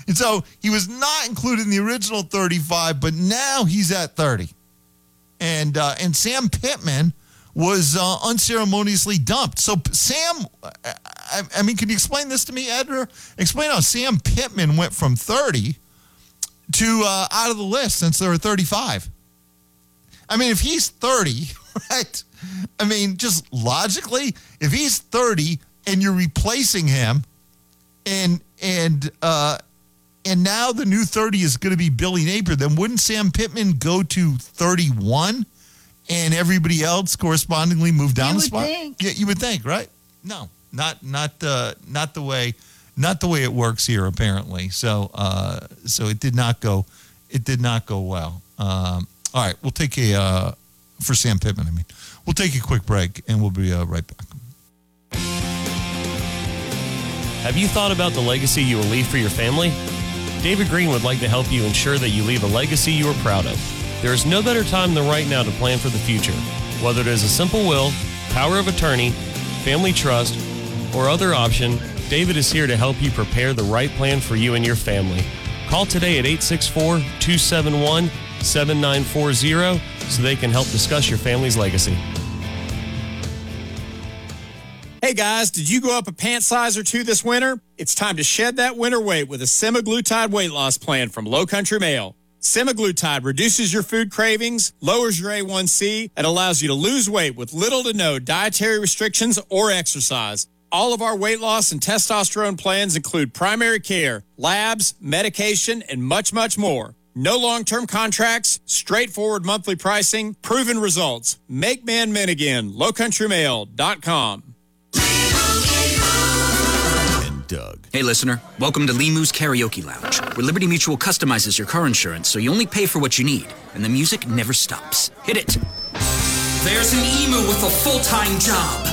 And so he was not included in the original 35, but now he's at 30. And uh, and Sam Pittman was uh, unceremoniously dumped. So Sam, I, I mean, can you explain this to me, Edgar? Explain how Sam Pittman went from 30 to uh, out of the list since there were 35. I mean, if he's 30, [LAUGHS] right? I mean, just logically, if he's 30 and you're replacing him, and and uh, and now the new 30 is going to be Billy Napier, then wouldn't Sam Pittman go to 31 and everybody else correspondingly moved down You the would spot? think. Yeah, you would think, right? No, not not uh, not the way not the way it works here apparently. So uh, so it did not go it did not go well. Um, all right, we'll take a uh, for Sam Pittman. I mean, we'll take a quick break and we'll be uh, right back. Have you thought about the legacy you will leave for your family? David Green would like to help you ensure that you leave a legacy you are proud of. There is no better time than right now to plan for the future. Whether it is a simple will, power of attorney, family trust, or other option, David is here to help you prepare the right plan for you and your family. Call today at 864 271 7940 so they can help discuss your family's legacy. Hey guys, did you go up a pant size or two this winter? It's time to shed that winter weight with a semaglutide weight loss plan from Low Country Male. Semaglutide reduces your food cravings, lowers your A1C, and allows you to lose weight with little to no dietary restrictions or exercise. All of our weight loss and testosterone plans include primary care, labs, medication, and much, much more. No long-term contracts, straightforward monthly pricing, proven results. Make man men again. LowCountryMale.com. Doug. Hey, listener. Welcome to Limu's Karaoke Lounge, where Liberty Mutual customizes your car insurance so you only pay for what you need, and the music never stops. Hit it. There's an emu with a full-time job.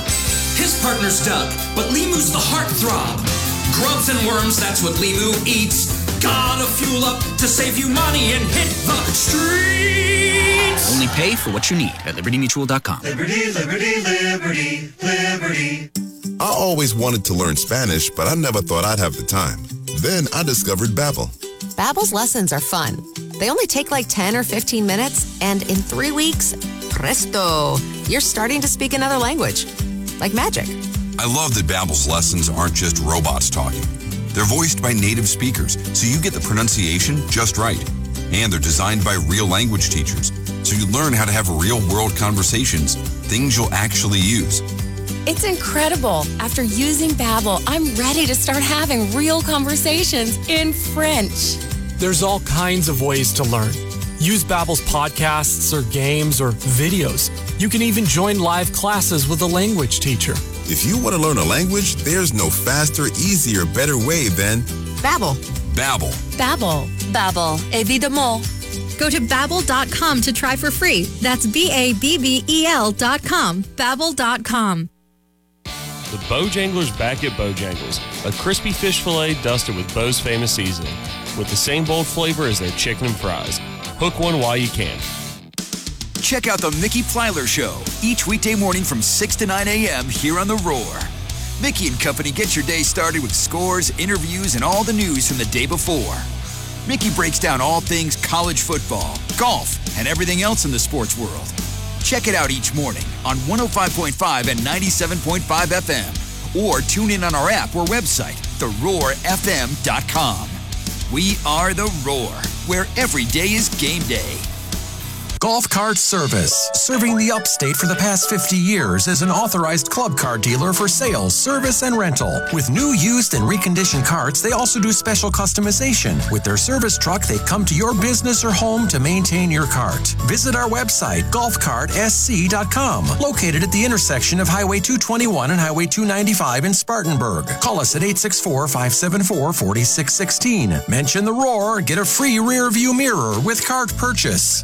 His partner's Doug, but Limu's the heartthrob. Grubs and worms, that's what Limu eats. Gotta fuel up to save you money and hit the streets. Only pay for what you need at libertymutual.com. Liberty, liberty, liberty, liberty. I always wanted to learn Spanish, but I never thought I'd have the time. Then I discovered Babbel. Babbel's lessons are fun. They only take like 10 or 15 minutes, and in three weeks, presto, you're starting to speak another language. Like magic. I love that Babbel's lessons aren't just robots talking. They're voiced by native speakers, so you get the pronunciation just right. And they're designed by real language teachers, so you learn how to have real-world conversations, things you'll actually use. It's incredible. After using Babbel, I'm ready to start having real conversations in French. There's all kinds of ways to learn. Use Babbel's podcasts or games or videos. You can even join live classes with a language teacher. If you want to learn a language, there's no faster, easier, better way than Babbel. Babbel. Babbel. Babbel. Évidemment. Go to babbel.com to try for free. That's B A B B E L dot com. Babbel.com. The Bo Angler's back at Bojangles, a crispy fish fillet dusted with Bo's famous seasoning, with the same bold flavor as their chicken and fries. Hook one while you can. Check out the Mickey Plyler Show each weekday morning from 6 to 9 a.m. here on The Roar. Mickey and Company get your day started with scores, interviews, and all the news from the day before. Mickey breaks down all things college football, golf, and everything else in the sports world. Check it out each morning on 105.5 and 97.5 FM or tune in on our app or website, theroarfm.com. We are The Roar, where every day is game day. Golf Cart Service, serving the upstate for the past 50 years as an authorized club car dealer for sales, service, and rental. With new, used, and reconditioned carts, they also do special customization. With their service truck, they come to your business or home to maintain your cart. Visit our website, golfcartsc.com, located at the intersection of Highway 221 and Highway 295 in Spartanburg. Call us at 864 574 4616. Mention the roar, get a free rear view mirror with cart purchase.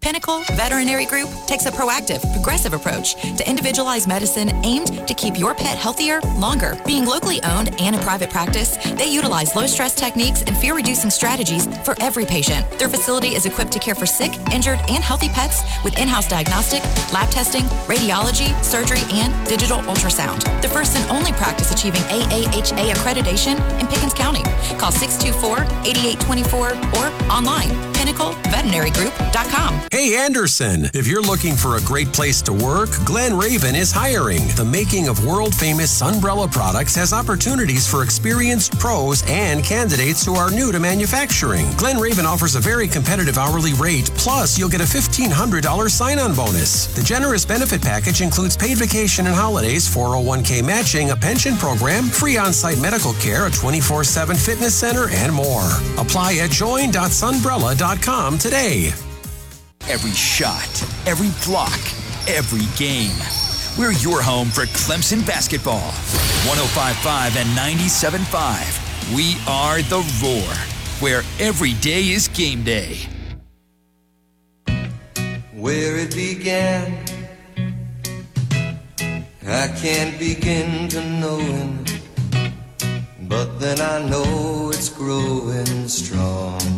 Pinnacle Veterinary Group takes a proactive, progressive approach to individualized medicine aimed to keep your pet healthier longer. Being locally owned and a private practice, they utilize low stress techniques and fear reducing strategies for every patient. Their facility is equipped to care for sick, injured, and healthy pets with in house diagnostic, lab testing, radiology, surgery, and digital ultrasound. The first and only practice achieving AAHA accreditation in Pickens County. Call 624 8824 or online pinnacleveterinarygroup.com. Hey Anderson, if you're looking for a great place to work, Glen Raven is hiring. The making of world famous Sunbrella products has opportunities for experienced pros and candidates who are new to manufacturing. Glen Raven offers a very competitive hourly rate, plus, you'll get a $1,500 sign on bonus. The generous benefit package includes paid vacation and holidays, 401k matching, a pension program, free on site medical care, a 24 7 fitness center, and more. Apply at join.sunbrella.com today. Every shot, every block, every game. We're your home for Clemson basketball. 1055 and 975. We are the Roar, where every day is game day. Where it began, I can't begin to know. It, but then I know it's growing strong.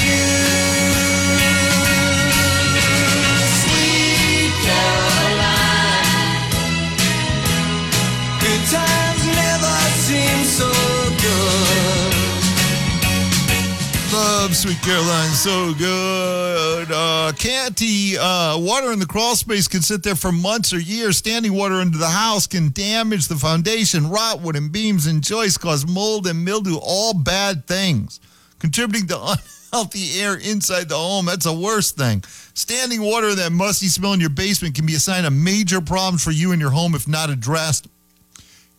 Sweet Caroline, so good. Uh, Canty, uh, water in the crawl space can sit there for months or years. Standing water under the house can damage the foundation, rot wooden beams and joists, cause mold and mildew, all bad things. Contributing to [LAUGHS] unhealthy air inside the home, that's a worst thing. Standing water, that musty smell in your basement can be a sign of major problems for you and your home if not addressed.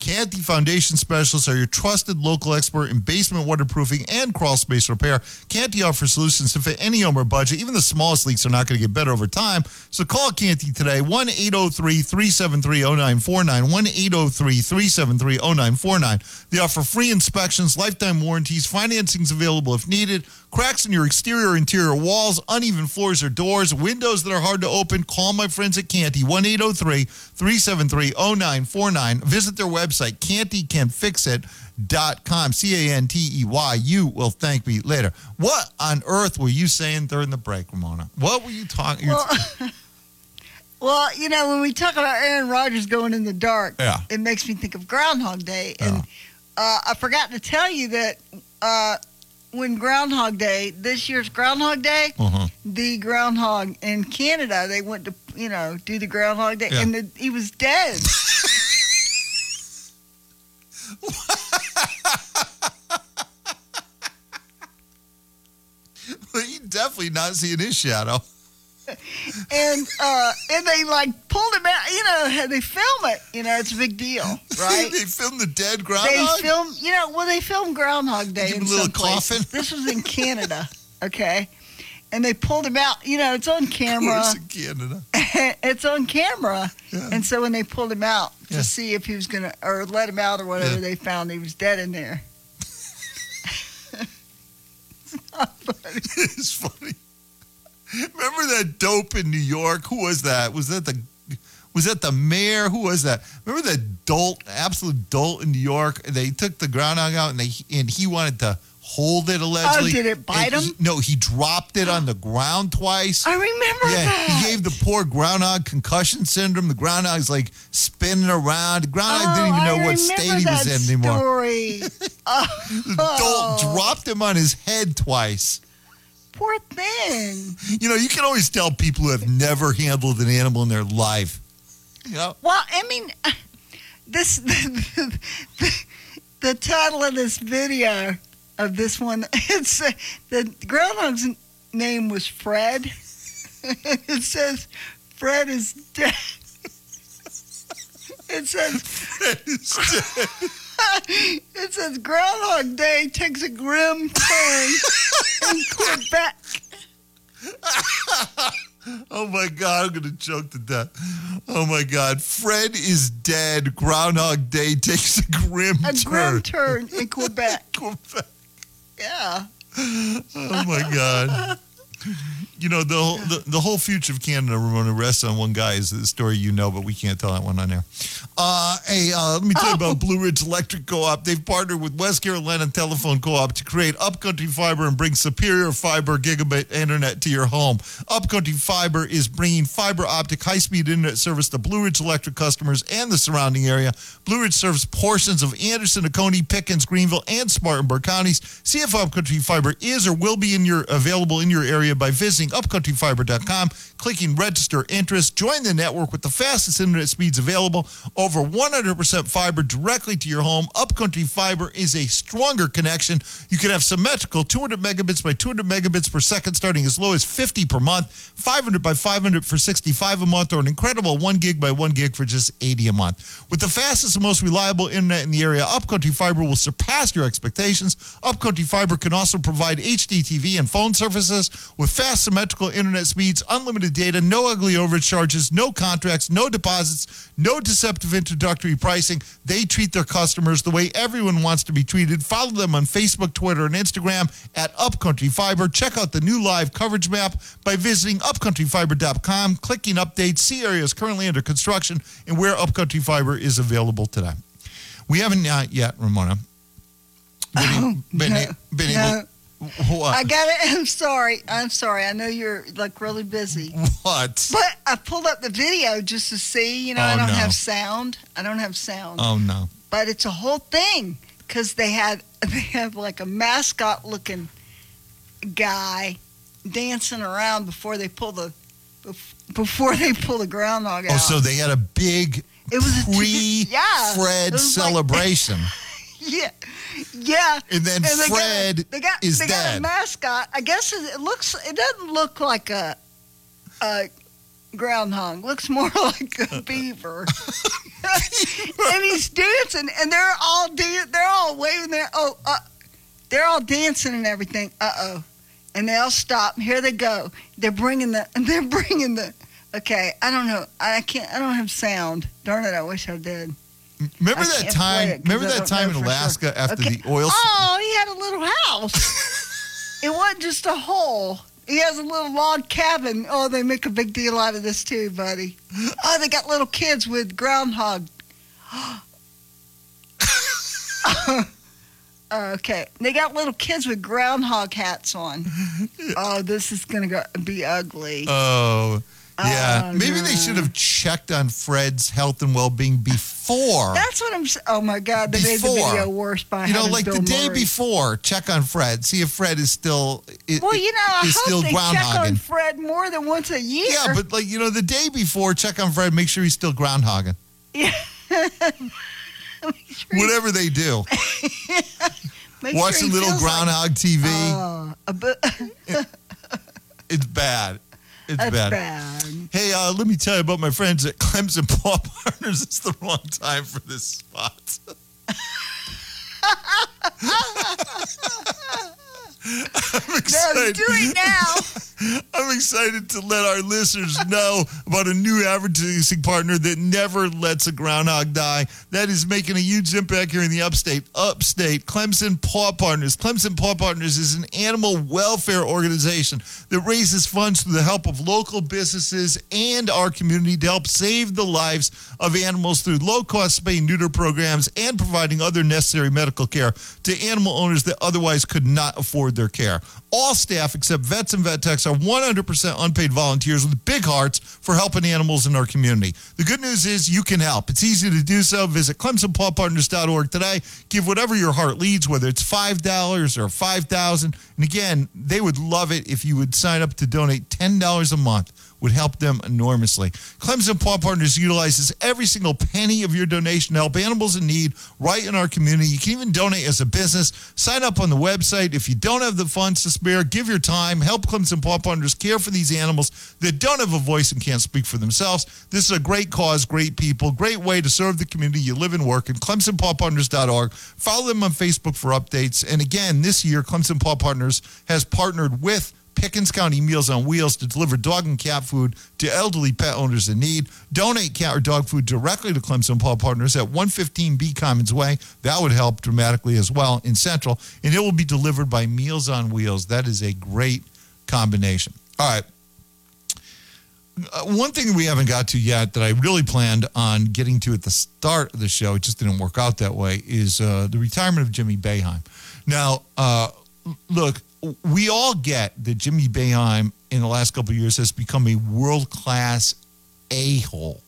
Canty Foundation Specialists are your trusted local expert in basement waterproofing and crawl space repair. Canty offers solutions to fit any home or budget. Even the smallest leaks are not going to get better over time. So call Canty today, 1 803 373 0949. 1 803 373 0949. They offer free inspections, lifetime warranties, financing's available if needed. Cracks in your exterior or interior walls, uneven floors or doors, windows that are hard to open. Call my friends at Canty, 1 803 373 0949. Visit their website, cantycanfixit.com. C A N T E Y. You will thank me later. What on earth were you saying during the break, Ramona? What were you talking Well, [LAUGHS] well, you know, when we talk about Aaron Rodgers going in the dark, Yeah. it makes me think of Groundhog Day. And uh, I forgot to tell you that uh, when Groundhog Day, this year's Groundhog Day, Uh-huh. the groundhog in Canada, they went to, you know, do the Groundhog Day, Yeah. and the, he was dead. [LAUGHS] [LAUGHS] Well, you definitely not seeing his shadow. [LAUGHS] and uh, and they like pulled him out. You know, they film it. You know, it's a big deal, [LAUGHS] right? they filmed the dead groundhog. They filmed, you know, well, they filmed Groundhog Day Give in a little places. coffin? This was in Canada, okay, and they pulled him out. You know, it's on camera. Of course in Canada. [LAUGHS] it's on camera, and so when they pulled him out to Yeah. see if he was gonna or let him out or whatever, Yeah. they found he was dead in there. [LAUGHS] it's funny. Remember that dope in New York? Who was that? Was that the was that the mayor? Who was that? Remember that dolt, absolute dolt in New York? They took the groundhog out and they and he wanted to hold it allegedly. Oh, did it bite him? he- no, he dropped it on the ground twice. I remember yeah, that. he gave the poor groundhog concussion syndrome. The groundhog's like spinning around. The groundhog didn't even Oh, know I what state he was in anymore. Story. [LAUGHS] The oh, dolt dropped him on his head twice. poor thing. You know, you can always tell people who have never handled an animal in their life. You know? Well, I mean, [LAUGHS] this [LAUGHS] the, the title of this video of this one. [LAUGHS] It's uh, the groundhog's name was Fred. [LAUGHS] it says Fred is dead. [LAUGHS] It says dead. it says Groundhog Day takes a grim turn in Quebec. Oh my God, I'm going to choke to death. Oh my God. Fred is dead. Groundhog Day takes a grim A turn. grim turn in Quebec. Quebec. Yeah. Oh my God. [LAUGHS] You know, the whole, the, the whole future of Canada, Ramona, rests on one guy. Is the story you know, but we can't tell that one on air. Uh, hey, uh, let me tell you about Blue Ridge Electric Co-op. They've partnered with West Carolina Telephone Co-op to create Upcountry Fiber and bring superior fiber gigabit internet to your home. Upcountry Fiber is bringing fiber optic high-speed internet service to Blue Ridge Electric customers and the surrounding area. Blue Ridge serves portions of Anderson, Oconee, Pickens, Greenville, and Spartanburg counties. See if Upcountry Fiber is or will be in your available in your area by visiting upcountryfiber.com, clicking register interest, join the network with the fastest internet speeds available, over 100% fiber directly to your home. Upcountry Fiber is a stronger connection. You can have symmetrical 200 megabits by 200 megabits per second starting as low as 50 per month, 500 by 500 for 65 a month, or an incredible 1 gig by 1 gig for just 80 a month. With the fastest and most reliable internet in the area, Upcountry Fiber will surpass your expectations. Upcountry Fiber can also provide HD TV and phone services with With fast symmetrical internet speeds, unlimited data, no ugly overcharges, no contracts, no deposits, no deceptive introductory pricing, they treat their customers the way everyone wants to be treated. Follow them on Facebook, Twitter, and Instagram at Upcountry Fiber. Check out the new live coverage map by visiting upcountryfiber.com, clicking updates, see areas currently under construction, and where Upcountry Fiber is available today. We haven't uh, yet, Ramona. [LAUGHS] Been, been, no, been no. What? I got it. [LAUGHS] I'm sorry. I'm sorry. I know you're like really busy. What? But I pulled up the video just to see. You know, I Oh, don't no. have sound. I don't have sound. Oh no. But it's a whole thing because they had [LAUGHS] they have like a mascot looking guy dancing around before they pull the before they pull the groundhog out. Oh, so they had a big It was a pre [LAUGHS] yeah, Fred was like- celebration. [LAUGHS] yeah, yeah. And then they got Fred they got, is they got a dead. mascot. I guess it, it looks. It doesn't look like a, a groundhog. Looks more [LAUGHS] like a [LAUGHS] beaver. and he's dancing, and they're all dan- They're all waving their. Oh, uh, they're all dancing and everything. Uh oh. And they all stop. Here they go. They're bringing the. They're bringing the. Okay, I don't know. I can't. I don't have sound. Darn it! I wish I did. Remember I that time? Remember that time in Alaska sure. after Okay. the oil? Spill? Oh, he had a little house. [LAUGHS] it wasn't just a hole. He has a little log cabin. Oh, they make a big deal out of this too, buddy. Oh, they got little kids with groundhog. [LAUGHS] [LAUGHS] okay, they got little kids with groundhog hats on. Oh, this is gonna go, be ugly. Oh, yeah. Oh, Maybe they should have checked on Fred's health and well-being before. That's what I'm. Oh my God, they made the video worse by you know, like Bill the day before, check on Fred. See if Fred is still. Well, you know, I hope they check on. Fred more than once a year. Yeah, but like you know, the day before, check on Fred. Make sure he's still groundhogging. Yeah. [LAUGHS] Whatever they do, [LAUGHS] Make watch sure a little feels like- groundhog TV. Oh, a bit- [LAUGHS] it's bad. It's That's bad. bad. Hey, uh, let me tell you about my friends at Clemson [LAUGHS] Paw Partners. It's the wrong time for this spot. [LAUGHS] [LAUGHS] I'm excited. do it now. I'm excited to let our listeners know about a new advertising partner that never lets a groundhog die. That is making a huge impact here in the upstate. Upstate, Clemson Paw Partners. Clemson Paw Partners is an animal welfare organization that raises funds through the help of local businesses and our community to help save the lives of animals through low cost spay and neuter programs and providing other necessary medical care to animal owners that otherwise could not afford their care. All staff except vets and vet techs are 100% unpaid volunteers with big hearts for helping animals in our community. The good news is you can help. It's easy to do so. Visit clemsonpawpartners.org today. Give whatever your heart leads, whether it's $5 or 5000 And again, they would love it if you would sign up to donate $10 a month would help them enormously. Clemson Paw Partners utilizes every single penny of your donation to help animals in need right in our community. You can even donate as a business. Sign up on the website. If you don't have the funds to spare, give your time. Help Clemson Paw Partners care for these animals that don't have a voice and can't speak for themselves. This is a great cause, great people, great way to serve the community you live and work in. ClemsonPawPartners.org. Follow them on Facebook for updates. And again, this year, Clemson Paw Partners has partnered with Pickens County Meals on Wheels to deliver dog and cat food to elderly pet owners in need. Donate cat or dog food directly to Clemson Paw Partners at 115B Commons Way. That would help dramatically as well in Central. And it will be delivered by Meals on Wheels. That is a great combination. All right. Uh, one thing we haven't got to yet that I really planned on getting to at the start of the show, it just didn't work out that way, is uh, the retirement of Jimmy Boeheim. Now, uh, look, we all get that Jimmy Boeheim in the last couple of years has become a world class a hole.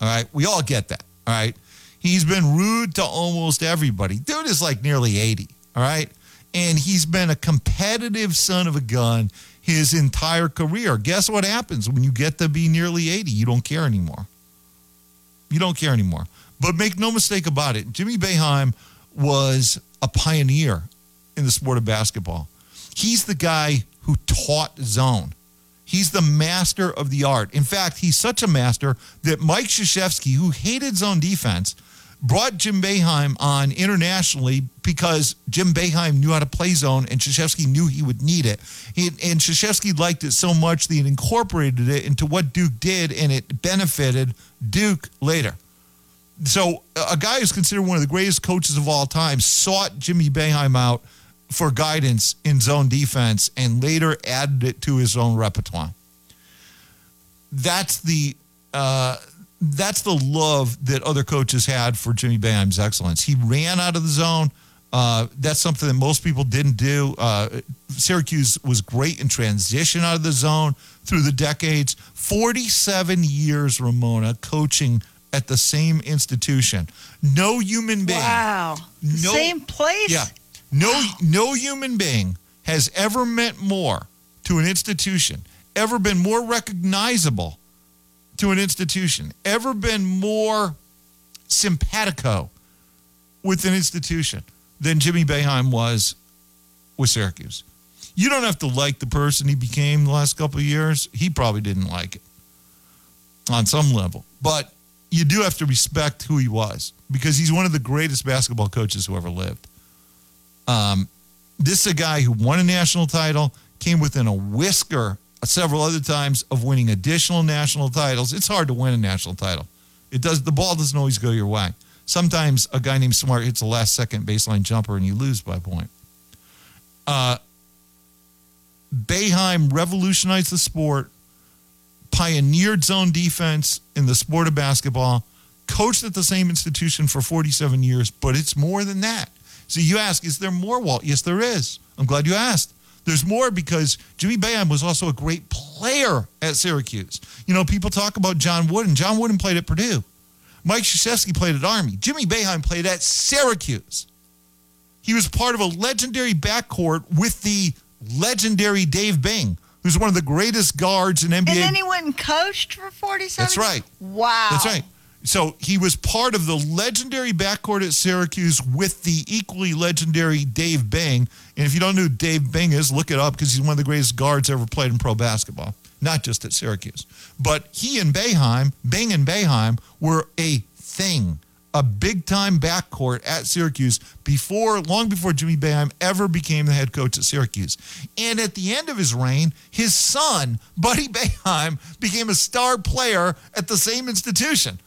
All right, we all get that. All right, he's been rude to almost everybody. Dude is like nearly eighty. All right, and he's been a competitive son of a gun his entire career. Guess what happens when you get to be nearly eighty? You don't care anymore. You don't care anymore. But make no mistake about it, Jimmy Boeheim was a pioneer in the sport of basketball. He's the guy who taught zone. He's the master of the art. In fact, he's such a master that Mike Krzyzewski, who hated zone defense, brought Jim Boeheim on internationally because Jim Boeheim knew how to play zone and Krzyzewski knew he would need it. He, and Krzyzewski liked it so much that he incorporated it into what Duke did and it benefited Duke later. So a guy who's considered one of the greatest coaches of all time sought Jimmy Boeheim out for guidance in zone defense and later added it to his own repertoire. That's the uh, that's the love that other coaches had for Jimmy Boeheim's excellence. He ran out of the zone. Uh, that's something that most people didn't do. Uh, Syracuse was great in transition out of the zone through the decades. 47 years, Ramona, coaching at the same institution. No human being. Wow. No, Same place? Yeah. No, no human being has ever meant more to an institution, ever been more recognizable to an institution, ever been more simpatico with an institution than Jimmy Boeheim was with Syracuse. You don't have to like the person he became the last couple of years. He probably didn't like it on some level, but you do have to respect who he was because he's one of the greatest basketball coaches who ever lived. Um, this is a guy who won a national title, came within a whisker several other times of winning additional national titles. It's hard to win a national title. It does the ball doesn't always go your way. Sometimes a guy named Smart hits a last second baseline jumper and you lose by point. Uh, Boeheim revolutionized the sport, pioneered zone defense in the sport of basketball, coached at the same institution for 47 years, but it's more than that. So you ask, is there more, Walt? Yes, there is. I'm glad you asked. There's more because Jimmy Boeheim was also a great player at Syracuse. You know, people talk about John Wooden. John Wooden played at Purdue. Mike Krzyzewski played at Army. Jimmy Boeheim played at Syracuse. He was part of a legendary backcourt with the legendary Dave Bing, who's one of the greatest guards in NBA. And then he went and coached for 47 That's right. Wow. That's right. So he was part of the legendary backcourt at Syracuse with the equally legendary Dave Bing. And if you don't know who Dave Bing is, look it up because he's one of the greatest guards ever played in pro basketball, not just at Syracuse. But he and Boeheim, Bing and Boeheim, were a thing, a big time backcourt at Syracuse before, long before Jimmy Boeheim ever became the head coach at Syracuse. And at the end of his reign, his son, [LAUGHS] Buddy Boeheim, became a star player at the same institution.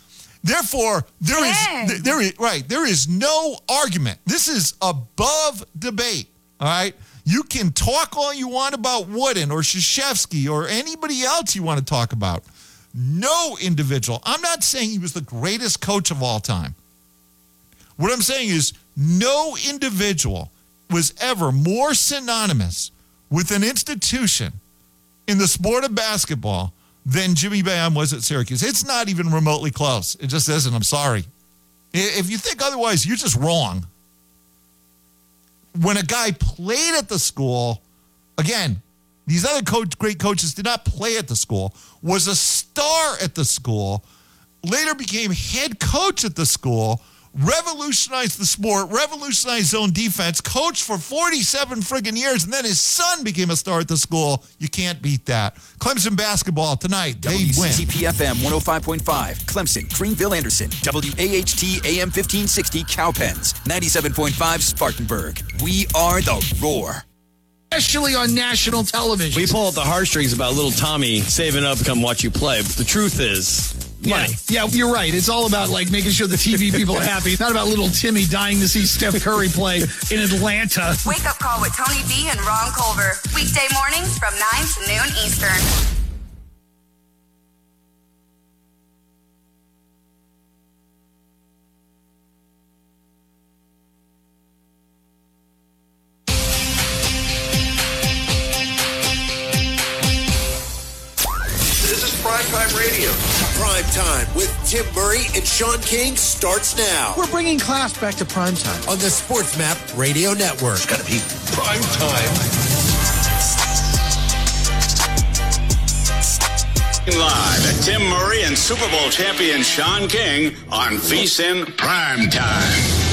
Therefore, there Dang. is there is right there is no argument. This is above debate. All right, you can talk all you want about Wooden or Krzyzewski or anybody else you want to talk about. No individual. I'm not saying he was the greatest coach of all time. What I'm saying is no individual was ever more synonymous with an institution in the sport of basketball than Jimmy Boeheim was at Syracuse. It's not even remotely close. It just isn't. I'm sorry. If you think otherwise, you're just wrong. When a guy played at the school, again, these other coach, great coaches did not play at the school, was a star at the school, later became head coach at the school, revolutionized the sport, revolutionized zone defense, coached for 47 friggin' years, and then his son became a star at the school. You can't beat that. Clemson basketball tonight. They win. WCTP-FM 105.5, Clemson, Greenville, Anderson, WAHT AM 1560, Cowpens, 97.5, Spartanburg. We are the Roar. especially on national television. We pull out the heartstrings about little Tommy saving up to come watch you play, but the truth is, money. Yeah, yeah, you're right. It's all about like making sure the TV people are happy. Not about little Timmy dying to see Steph Curry play in Atlanta. Wake up call with Tony B and Ron Culver. Weekday mornings from 9 to noon Eastern. This is Primetime Radio. Prime Time with Tim Murray and Sean King starts now We're bringing class back to prime time. on the Sports Map Radio Network. It's got to be Prime Time. Live at Tim Murray and Super Bowl champion Sean King on VSIN Prime Time.